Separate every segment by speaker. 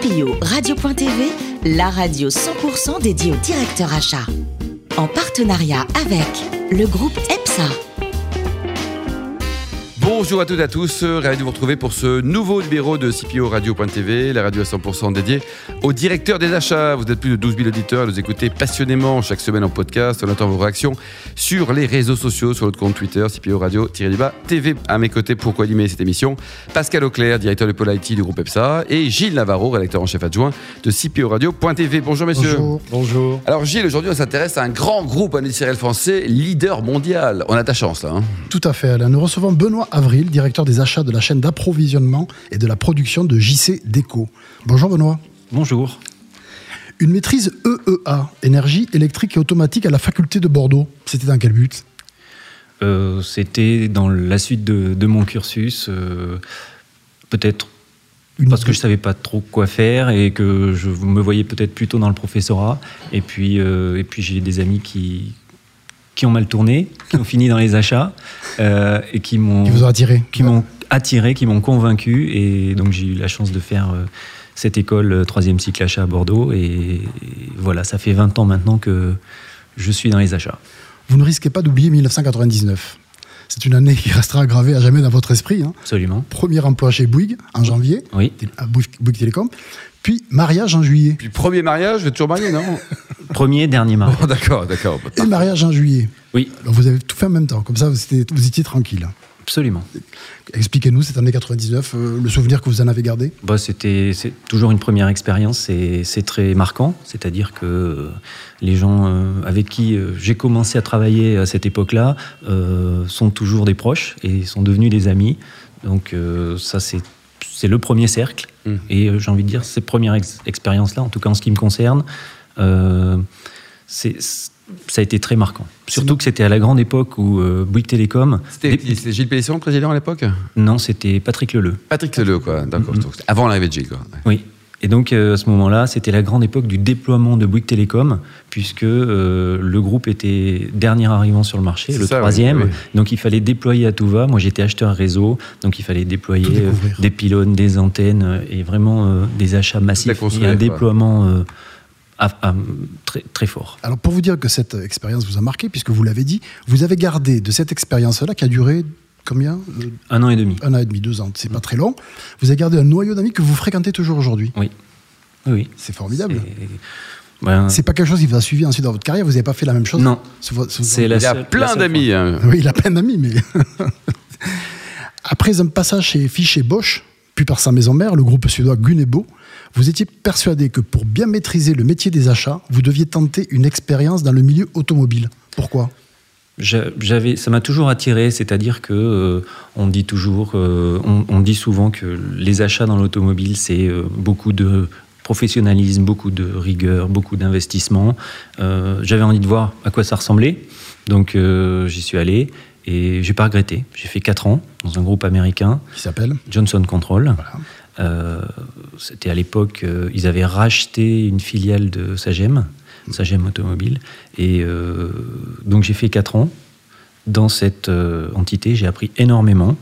Speaker 1: CPO Radio.tv, la radio 100% dédiée au directeur achat. En partenariat avec le groupe EPSA.
Speaker 2: Bonjour à toutes et à tous, ravi de vous retrouver pour ce nouveau numéro de CPO Radio.tv, la radio à 100% dédiée au directeur des achats. Vous êtes plus de 12 000 auditeurs à nous écouter passionnément chaque semaine en podcast. On attend vos réactions sur les réseaux sociaux, sur notre compte Twitter, CPO Radio-TV. À mes côtés, pour co-animer cette émission, Pascal Auclair, directeur de Pôle IT du groupe EPSA, et Gilles Navarro, rédacteur en chef adjoint de CPO Radio.tv. Bonjour messieurs.
Speaker 3: Bonjour. Bonjour.
Speaker 2: Alors Gilles, aujourd'hui on s'intéresse à un grand groupe industriel français, leader mondial. On a ta chance là. Hein
Speaker 3: Tout à fait, Alain. Nous recevons Benoît Avril, directeur des achats de la chaîne d'approvisionnement et de la production de JC Déco. Bonjour Benoît.
Speaker 4: Bonjour.
Speaker 3: Une maîtrise EEA, énergie électrique et automatique à la faculté de Bordeaux. C'était dans quel but?
Speaker 4: Euh, C'était dans la suite de, de mon cursus, euh, peut-être parce que je savais pas trop quoi faire et que je me voyais peut-être plutôt dans le professorat. Et puis, euh, et puis j'ai des amis qui, qui ont mal tourné, qui ont fini dans les achats euh, et qui m'ont
Speaker 3: qui vous a attiré
Speaker 4: qui m'ont attiré, qui m'ont convaincu. Et donc j'ai eu la chance de faire euh, cette école euh, troisième cycle achat à Bordeaux. Et, et voilà, ça fait 20 ans maintenant que je suis dans les achats.
Speaker 3: Vous ne risquez pas d'oublier 1999. C'est une année qui restera gravée à jamais dans votre esprit. hein.
Speaker 4: Absolument.
Speaker 3: Premier emploi chez Bouygues en janvier,
Speaker 4: Oui.
Speaker 3: à Bouygues Bouygues Télécom. Puis mariage en juillet.
Speaker 2: Puis premier mariage, vous êtes toujours marié, non
Speaker 4: Premier, dernier mariage.
Speaker 2: Bon, D'accord, d'accord.
Speaker 3: Et mariage en juillet.
Speaker 4: Oui,
Speaker 3: Alors vous avez tout fait en même temps. Comme ça, vous étiez, vous étiez tranquille.
Speaker 4: absolument.
Speaker 3: Expliquez-nous cette année 99, euh, le souvenir que vous en avez gardé.
Speaker 4: Bah, c'était c'est toujours une première expérience, c'est c'est très marquant. C'est-à-dire que euh, les gens euh, avec qui euh, j'ai commencé à travailler à cette époque-là euh, sont toujours des proches et sont devenus des amis. Donc euh, ça, c'est c'est le premier cercle.
Speaker 2: Mm.
Speaker 4: Et euh, j'ai envie de dire, cette première ex- expérience-là, en tout cas en ce qui me concerne, euh, c'est ça a été très marquant. Surtout que c'était à la grande époque où euh, Bouygues Télécom...
Speaker 2: C'était
Speaker 4: Des-
Speaker 2: Gilles Pélisson, le président à l'époque?
Speaker 4: Non, c'était Patrick Leleu.
Speaker 2: Patrick Leleu, quoi. D'accord. C'était Avant l'arrivée de Gilles, quoi.
Speaker 4: Oui. Et donc euh, à ce moment-là, c'était la grande époque du déploiement de Bouygues Télécom, puisque euh, le groupe était dernier arrivant sur le marché, le
Speaker 2: ça,
Speaker 4: troisième.
Speaker 2: oui.
Speaker 4: Donc il fallait déployer à tout va. Moi j'étais acheteur réseau, donc il fallait déployer euh, des pylônes, des antennes et vraiment euh, des achats massifs et un déploiement euh, à- à- très, très fort.
Speaker 3: Alors pour vous dire que cette expérience vous a marqué, puisque vous l'avez dit, vous avez gardé de cette expérience-là qui a duré combien
Speaker 4: Un an et demi.
Speaker 3: Un an et demi, deux ans, c'est pas très long. Vous avez gardé un noyau d'amis que vous fréquentez toujours aujourd'hui?
Speaker 4: Oui. Oui.
Speaker 3: C'est formidable.
Speaker 4: C'est- ben,
Speaker 3: C'est pas quelque chose qui vous a suivi ensuite dans votre carrière. Vous n'avez pas fait la même chose?
Speaker 4: Non. C'est
Speaker 2: Il y a plein d'amis. hein.
Speaker 3: Oui, il a plein d'amis, mais. Après un passage chez Fiche et Bosch, puis par sa maison mère, le groupe suédois Gunebo, vous étiez persuadé que pour bien maîtriser le métier des achats, vous deviez tenter une expérience dans le milieu automobile. Pourquoi?
Speaker 4: J'avais, ça m'a toujours attiré, c'est-à-dire que euh, on dit toujours, euh, on, on dit souvent que les achats dans l'automobile, c'est euh, beaucoup de professionnalisme, beaucoup de rigueur, beaucoup d'investissement. J'avais envie de voir à quoi ça ressemblait, donc j'y suis allé et j'ai pas regretté. J'ai fait 4 ans dans un groupe américain,
Speaker 3: Qui s'appelle
Speaker 4: Johnson Control.
Speaker 3: Voilà.
Speaker 4: C'était à l'époque, ils avaient racheté une filiale de Sagem, Sagem Automobile. Et euh, donc j'ai fait 4 ans dans cette euh, entité. J'ai appris énormément.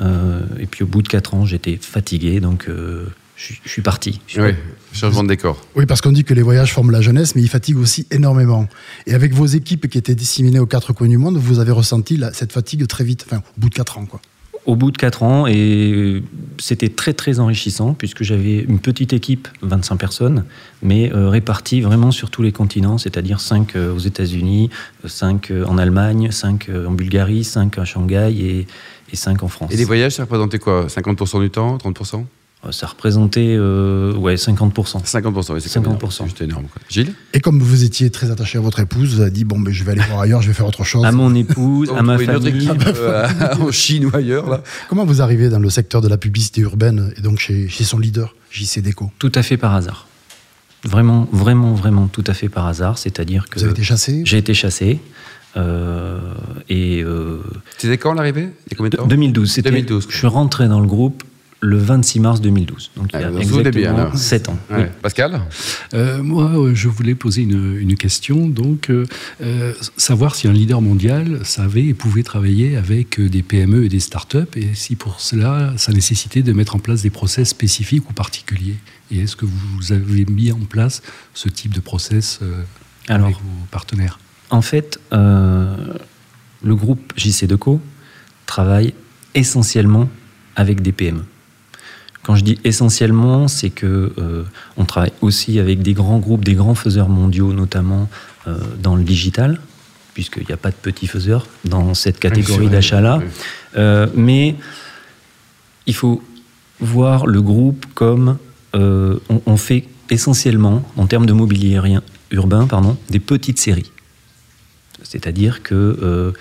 Speaker 4: Euh, et puis au bout de 4 ans, j'étais fatigué, donc euh, je suis- je suis parti. Je suis
Speaker 2: Oui, changement de décor.
Speaker 3: Oui, parce qu'on dit que les voyages forment la jeunesse, mais ils fatiguent aussi énormément. Et avec vos équipes qui étaient disséminées aux quatre coins du monde, vous avez ressenti la- cette fatigue très vite, enfin, au bout de quatre ans. Quoi.
Speaker 4: Au bout de 4 ans, et euh, c'était très très enrichissant, puisque j'avais une petite équipe, 25 personnes, mais euh, réparties vraiment sur tous les continents, c'est-à-dire 5 aux États-Unis, 5 en Allemagne, 5 en Bulgarie, 5 à Shanghai et, et 5 en France.
Speaker 2: Et les voyages, ça représentait quoi? 50% du temps 30%
Speaker 4: Euh, Ça représentait euh, ouais, 50%.
Speaker 2: 50%, oui, c'est quand même
Speaker 4: 50%.
Speaker 2: énorme. C'est juste énorme. quoi. Gilles?
Speaker 3: Et comme vous étiez très attaché à votre épouse, vous avez dit bon, ben, je vais aller voir ailleurs, je vais faire autre chose.
Speaker 4: À mon épouse, à ma
Speaker 2: trouvait une autre
Speaker 4: famille.
Speaker 2: équipe euh, en Chine ou ailleurs, là.
Speaker 3: Comment vous arrivez dans le secteur de la publicité urbaine et donc chez, chez son leader, JC Déco
Speaker 4: Tout à fait par hasard. Vraiment, vraiment, vraiment tout à fait par hasard. C'est-à-dire que
Speaker 3: Vous avez été chassé?
Speaker 4: j'ai été chassé. euh, et euh,
Speaker 2: C'était quand l'arrivée? Il y a combien de temps?
Speaker 4: 2012, c'était.
Speaker 2: 2012, quoi.
Speaker 4: Je suis rentré dans le groupe le 26 mars 2012. Donc il y a
Speaker 2: Ah,
Speaker 4: exactement
Speaker 2: bien, là.
Speaker 4: 7 ans.
Speaker 2: Ouais. Pascal
Speaker 5: Euh, moi, euh, je voulais poser une, une question. Donc, euh, savoir si un leader mondial savait et pouvait travailler avec des PME et des startups, et si pour cela, ça nécessitait de mettre en place des process spécifiques ou particuliers. Et est-ce que vous avez mis en place ce type de process euh,
Speaker 4: Alors,
Speaker 5: avec vos partenaires?
Speaker 4: En fait, euh, le groupe JC Deco travaille essentiellement avec des PME. Quand je dis essentiellement, c'est que euh, on travaille aussi avec des grands groupes, des grands faiseurs mondiaux, notamment euh, dans le digital, puisqu'il n'y a pas de petits faiseurs dans cette catégorie d'achat-là.
Speaker 2: Oui.
Speaker 4: Euh, mais il faut voir le groupe comme on, on fait essentiellement, en termes de mobilier urbain, pardon, des petites séries. C'est-à-dire que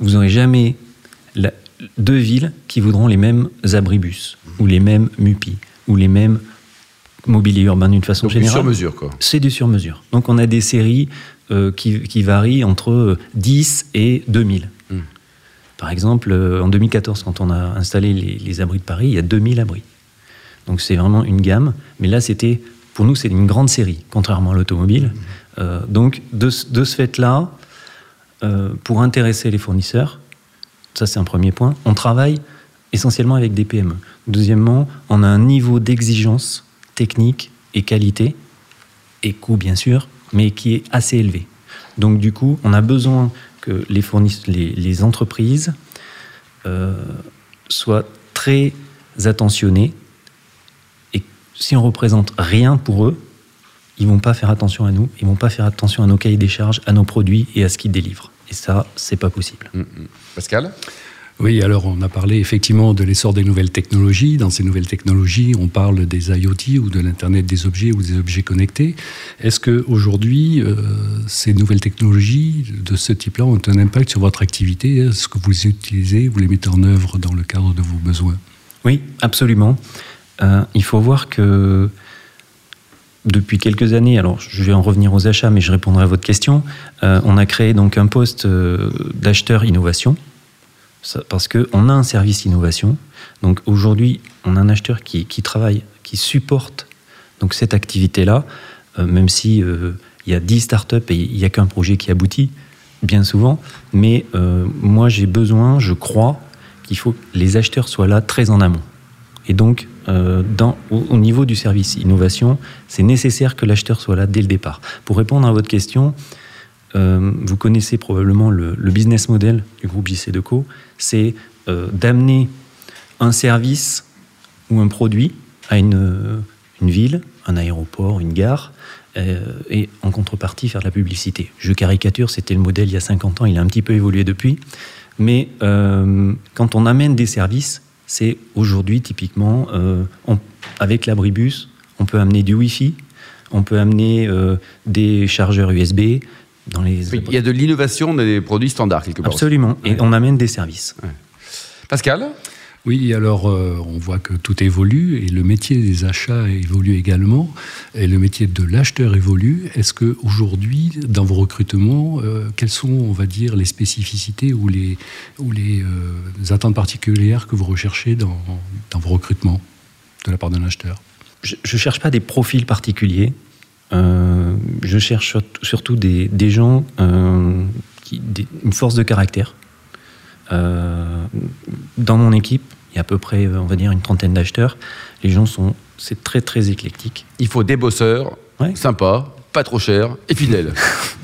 Speaker 4: vous n'aurez jamais la- deux villes qui voudront les mêmes abribus, ou les mêmes MUPI, ou les mêmes mobilier urbain d'une façon
Speaker 2: Donc, du
Speaker 4: générale.
Speaker 2: sur mesure, quoi.
Speaker 4: C'est du sur-mesure. Donc on a des séries euh, qui, qui varient entre euh, 10 et 2000.
Speaker 2: Mm.
Speaker 4: Par exemple, euh, en 2014, quand on a installé les, les abris de Paris, il y a 2000 abris. Donc c'est vraiment une gamme. Mais là, c'était pour nous, c'est une grande série, contrairement à l'automobile. Euh, donc de, ce- de ce fait-là, euh, pour intéresser les fournisseurs, ça c'est un premier point, on travaille essentiellement avec des PME. Deuxièmement, on a un niveau d'exigence technique et qualité, et coût bien sûr, mais qui est assez élevé. Donc du coup, on a besoin que les, entreprises euh, soient très attentionnées, et si on représente rien pour eux, ils vont pas faire attention à nous, ils vont pas faire attention à nos cahiers des charges, à nos produits et à ce qu'ils délivrent. Et ça, c'est pas possible.
Speaker 2: Mm, mm. Pascal
Speaker 5: Oui, alors on a parlé effectivement de l'essor des nouvelles technologies. Dans ces nouvelles technologies, on parle des IoT ou de l'Internet des objets ou des objets connectés. Est-ce que aujourd'hui, euh, ces nouvelles technologies de ce type-là ont un impact sur votre activité? Est-ce que vous les utilisez, vous les mettez en œuvre dans le cadre de vos besoins?
Speaker 4: Oui, absolument. Euh, il faut voir que depuis quelques années, alors je vais en revenir aux achats, mais je répondrai à votre question. euh, on a créé donc un poste euh, d'acheteur innovation, parce qu'on a un service innovation. Donc aujourd'hui, on a un acheteur qui, travaille, qui supporte cette activité-là, euh, même si il y a 10 startups et il n'y a qu'un projet qui aboutit, bien souvent. Mais moi, j'ai besoin, je crois, qu'il faut que les acheteurs soient là très en amont. Et donc, euh, au, au niveau du service innovation, c'est nécessaire que l'acheteur soit là dès le départ. Pour répondre à votre question, euh, vous connaissez probablement le, business model du groupe JC Deco, c'est euh, d'amener un service ou un produit à une, une ville, un aéroport, une gare, et en contrepartie faire de la publicité. Je caricature, c'était le modèle il y a 50 ans, il a un petit peu évolué depuis, mais quand on amène des services, c'est aujourd'hui typiquement, euh, on- avec l'abribus, on peut amener du Wi-Fi, on peut amener euh, des chargeurs USB dans les...
Speaker 2: Il y a de l'innovation des produits standards, quelque part.
Speaker 4: Absolument, et
Speaker 2: Ouais.
Speaker 4: on amène des services.
Speaker 2: Pascal?
Speaker 5: Oui, alors euh, on voit que tout évolue et le métier des achats évolue également et le métier de l'acheteur évolue. Est-ce que aujourd'hui, dans vos recrutements, euh, quelles sont, on va dire, les spécificités ou les, euh, attentes particulières que vous recherchez dans, vos recrutements de la part d'un acheteur?
Speaker 4: Je ne cherche pas des profils particuliers. Je cherche sur- surtout des, gens qui des- une force de caractère. Euh, dans mon équipe, il y a à peu près, on va dire, une trentaine d'acheteurs. Les gens sont, c'est très très éclectique.
Speaker 2: Il faut des bosseurs,
Speaker 4: Ouais.
Speaker 2: sympas, pas trop chers et fidèles.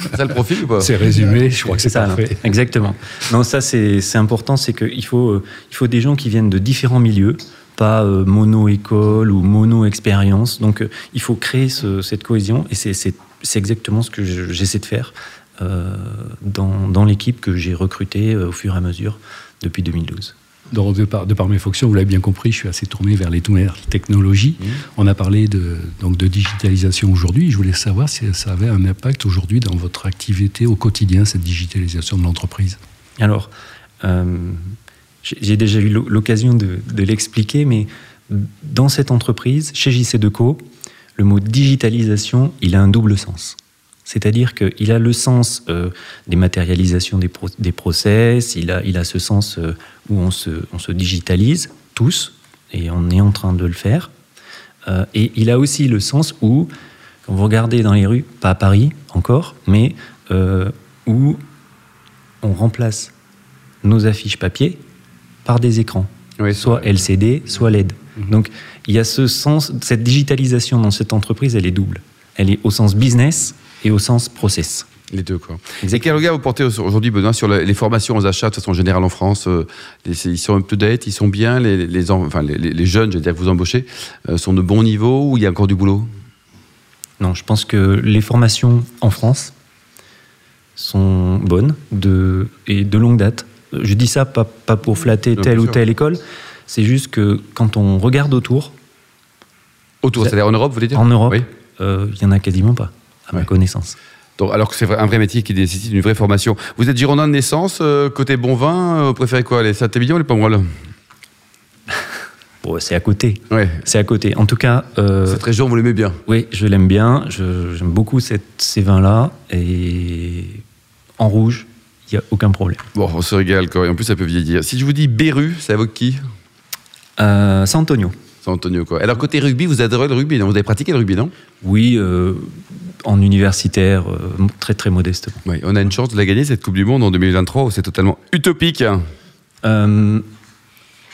Speaker 2: c'est ça le profil ou pas?
Speaker 5: C'est résumé, je crois que c'est
Speaker 4: ça,
Speaker 5: parfait.
Speaker 4: exactement. Non, ça c'est important, c'est qu'il faut, euh, il faut des gens qui viennent de différents milieux, pas euh, mono-école ou mono-expérience. Donc euh, il faut créer ce- cette cohésion et c'est- exactement ce que je- j'essaie de faire dans, dans l'équipe que j'ai recrutée euh, au fur et à mesure depuis 2012.
Speaker 5: Donc, de, par, de par mes fonctions, vous l'avez bien compris, je suis assez tourné vers les nouvelles technologies.
Speaker 2: Mmh.
Speaker 5: On a parlé de, donc de digitalisation aujourd'hui. Je voulais savoir si ça avait un impact aujourd'hui dans votre activité au quotidien, cette digitalisation de l'entreprise.
Speaker 4: Alors, euh, j'ai déjà eu l'o- l'occasion de, de l'expliquer, mais dans cette entreprise, chez JC Deco, le mot digitalisation, il a un double sens. C'est-à-dire qu'il a le sens euh, des matérialisations des, pro- des process, il a, il a ce sens euh, où on se, on se digitalise tous, et on est en train de le faire. Euh, et il a aussi le sens où, quand vous regardez dans les rues, pas à Paris encore, mais où on remplace nos affiches papier par des écrans,
Speaker 2: Oui,
Speaker 4: soit LCD, soit LED. Donc il y a ce sens, cette digitalisation dans cette entreprise, elle est double. Elle est au sens business et au sens process.
Speaker 2: Les deux, quoi. Et quel regard vous portez aujourd'hui, Benoît, sur le- les formations aux achats de façon générale en France euh, Ils sont up-to-date, ils sont bien Les, les, en- enfin, les, les- les jeunes, je veux dire, que vous embauchez, euh, sont de bon niveau ou il y a encore du boulot?
Speaker 4: Non, je pense que les formations en France sont bonnes de, et de longue date. Je dis ça pas, pas pour flatter
Speaker 2: Non,
Speaker 4: telle ou telle école, c'est juste que quand on regarde autour,
Speaker 2: Autour, c'est-à-dire en Europe, vous voulez dire?
Speaker 4: En Europe,
Speaker 2: Oui.
Speaker 4: euh, il y en a quasiment pas, à ma connaissance.
Speaker 2: Donc, alors que c'est un vrai métier qui nécessite une vraie formation. Vous êtes girondin de naissance, euh, côté bon vin, euh, vous préférez quoi Les Saint-Émilion ou les Pomerol
Speaker 4: Bon, c'est à côté.
Speaker 2: Ouais.
Speaker 4: C'est à côté. En tout cas, euh,
Speaker 2: Cette région, vous l'aimez bien
Speaker 4: oui, je l'aime bien. Je- J'aime beaucoup cette, ces vins-là. Et en rouge, il n'y a aucun problème.
Speaker 2: Bon, on se régale, quoi. Et en plus, ça peut vieillir. Si je vous dis Beru, ça évoque qui?
Speaker 4: San Antonio.
Speaker 2: C'est Antonio, quoi. Alors, côté rugby, vous adorez le rugby, non? Vous avez pratiqué le rugby, non?
Speaker 4: Oui, euh, en universitaire, euh, très très modestement.
Speaker 2: Oui. On a une chance de la gagner, cette Coupe du Monde, en 2023, où c'est totalement utopique?
Speaker 4: Euh,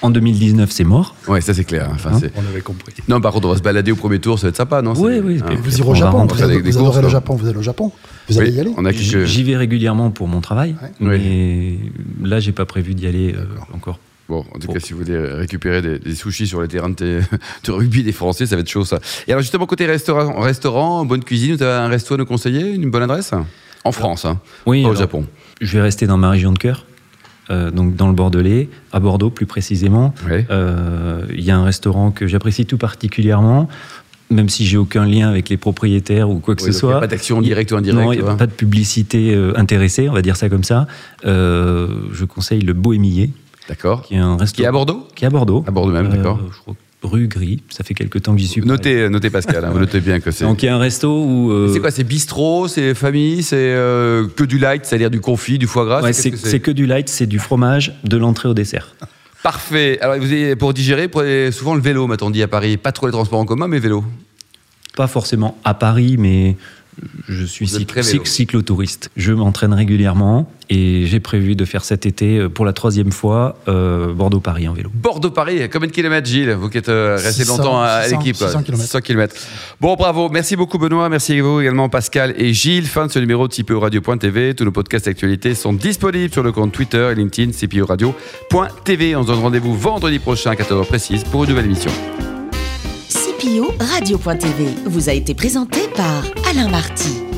Speaker 4: en 2019, c'est mort.
Speaker 2: Ouais, ça, c'est clair. Enfin,
Speaker 4: Hein?
Speaker 2: c'est-
Speaker 5: On avait compris.
Speaker 2: Non, par contre, on va se balader au premier tour, ça va être sympa, non?
Speaker 4: Oui,
Speaker 2: C'est-
Speaker 4: oui.
Speaker 2: hein.
Speaker 3: Vous irez
Speaker 4: On
Speaker 3: au
Speaker 4: va
Speaker 3: Japon, vous,
Speaker 2: des
Speaker 3: vous
Speaker 2: courses,
Speaker 3: le. Japon, vous allez au Japon. Vous allez
Speaker 2: Oui,
Speaker 3: y aller
Speaker 2: On a quelques...
Speaker 4: J'y vais régulièrement pour mon travail,
Speaker 2: Ouais.
Speaker 4: mais là, j'ai pas prévu d'y aller euh, encore.
Speaker 2: Bon, en tout
Speaker 4: Bon.
Speaker 2: cas, si vous voulez récupérer des, des sushis sur les terrains de, de rugby des Français, ça va être chaud, ça. Et alors, justement, côté restaurant, restaurant bonne cuisine, vous avez un resto à nous conseiller Une bonne adresse? En France, hein,
Speaker 4: Oui,
Speaker 2: pas au Japon.
Speaker 4: je vais rester dans ma région de cœur, euh, donc dans le Bordelais, à Bordeaux plus précisément.
Speaker 2: Ouais.
Speaker 4: Euh, Il y a un restaurant que j'apprécie tout particulièrement, même si j'ai aucun lien avec les propriétaires ou quoi que ce
Speaker 2: il a
Speaker 4: soit.
Speaker 2: pas d'action directe ou indirecte.
Speaker 4: Non, il
Speaker 2: tu
Speaker 4: n'y a
Speaker 2: vois.
Speaker 4: pas de publicité euh, intéressée, on va dire ça comme ça. Je conseille le Bohémillet,
Speaker 2: D'accord.
Speaker 4: qui est un restaurant
Speaker 2: Qui est à Bordeaux
Speaker 4: qui est à Bordeaux.
Speaker 2: À Bordeaux même, d'accord.
Speaker 4: Euh, je crois rue Gris, ça fait quelques temps que j'y suis.
Speaker 2: Notez, notez Pascal, hein, notez bien que c'est.
Speaker 4: Donc il y a un resto où. euh,
Speaker 2: C'est quoi C'est bistrot, c'est famille, c'est euh, que du light, c'est-à-dire du confit, du foie gras
Speaker 4: ouais,
Speaker 2: c'est que
Speaker 4: du light, c'est du fromage, de l'entrée au dessert.
Speaker 2: Parfait. Alors, vous avez, pour digérer, prenez souvent le vélo, m'a-t-on dit à Paris. Pas trop les transports en commun, mais vélo.
Speaker 4: Pas forcément à Paris, mais je suis cyclotouriste. Je m'entraîne régulièrement et j'ai prévu de faire cet été, euh, pour la troisième fois, euh, Bordeaux-Paris en vélo.
Speaker 2: Bordeaux-Paris, combien de kilomètres, Gilles Vous qui êtes euh, resté
Speaker 3: 600,
Speaker 2: longtemps à
Speaker 3: 600,
Speaker 2: l'équipe.
Speaker 3: 600 kilomètres.
Speaker 2: 600 kilomètres. Bon, bravo. Merci beaucoup, Benoît. Merci à vous également, Pascal et Gilles. Fin de ce numéro de CPO Radio.tv. Tous nos podcasts d'actualité sont disponibles sur le compte Twitter et LinkedIn CPO Radio.tv. On se donne rendez-vous vendredi prochain à 14h précise pour une nouvelle émission.
Speaker 1: Radio.tv vous a été présenté par Alain Marty.